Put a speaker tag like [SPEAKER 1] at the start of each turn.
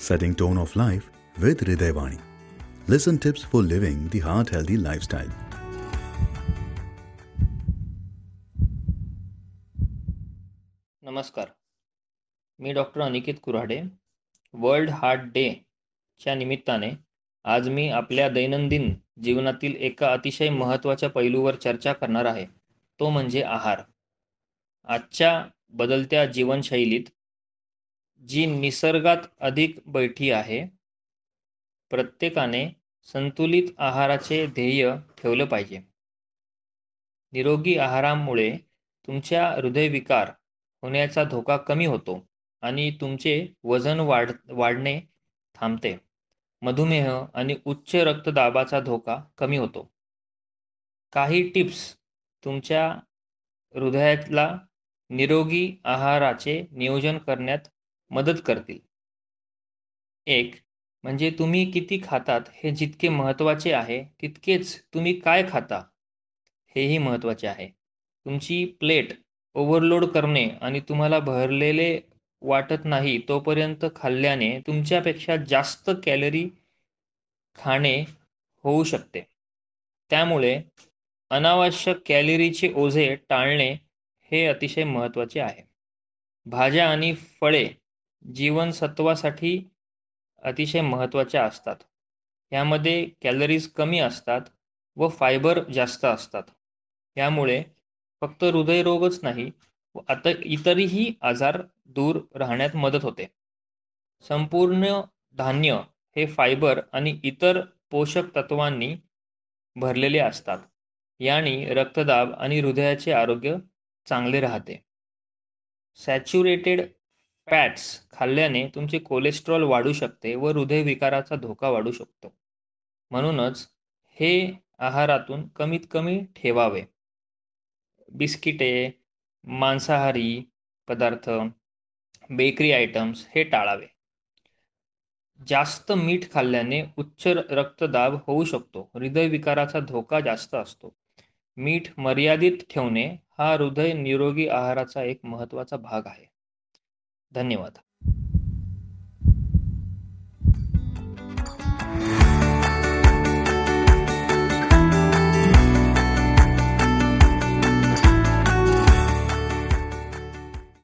[SPEAKER 1] setting tone of life with Ridevani. Listen tips for living the heart healthy lifestyle.
[SPEAKER 2] नमस्कार मी doctor Aniket Kurhade world heart day च्या निमित्ताने आज मी आपल्या दैनंदिन जीवनातील एका अतिशय महत्त्वाच्या पैलूवर चर्चा करणार आहे तो म्हणजे आहार आजच्या बदलत्या जीवनशैलीत जी निसर्गात अधिक बैठी आहे प्रत्येकाने संतुलित आहाराचे ध्येय ठेवलं पाहिजे. निरोगी आहारामुळे तुमच्या हृदयविकार होण्याचा धोका कमी होतो आणि तुमचे वजन वाढ वाढणे थांबते. मधुमेह आणि उच्च रक्तदाबाचा धोका कमी होतो. काही टिप्स तुमच्या हृदयातला निरोगी आहाराचे नियोजन करण्यात मदत करतील. एक म्हणजे तुम्ही किती खातात हे जितके महत्त्वाचे आहे तितकेच तुम्ही काय खाता? हेही महत्त्वाचे आहे. तुमची प्लेट ओव्हरलोड करणे आणि तुम्हाला भरलेले वाटत नाही तोपर्यंत खाल्ल्याने तुमच्यापेक्षा जास्त कॅलरी खाणे होऊ शकते. त्यामुळे अनावश्यक कॅलरीचे ओझे टाळणे हे अतिशय महत्त्वाचे आहे. भाज्या आणि फळे जीवनसत्वासाठी अतिशय महत्त्वाच्या असतात. यामध्ये कॅलरीज कमी असतात व फायबर जास्त असतात. यामुळे फक्त हृदयरोगच नाही व आता इतरही आजार दूर राहण्यात मदत होते. संपूर्ण धान्य हे फायबर आणि इतर पोषक तत्वांनी भरलेले असतात. याने रक्तदाब आणि हृदयाचे आरोग्य चांगले राहते. सॅच्युरेटेड फॅट्स खाल्ल्याने तुमचे कोलेस्ट्रॉल वाढू शकते व हृदयविकाराचा धोका वाढू शकतो. म्हणूनच हे आहारातून कमीत कमी ठेवावे. बिस्किटे मांसाहारी पदार्थ बेकरी आयटम्स हे टाळावे. जास्त मीठ खाल्ल्याने उच्च रक्तदाब होऊ शकतो. हृदयविकाराचा धोका जास्त असतो. मीठ मर्यादित ठेवणे हा हृदय निरोगी आहाराचा एक महत्त्वाचा भाग आहे. धन्यवाद.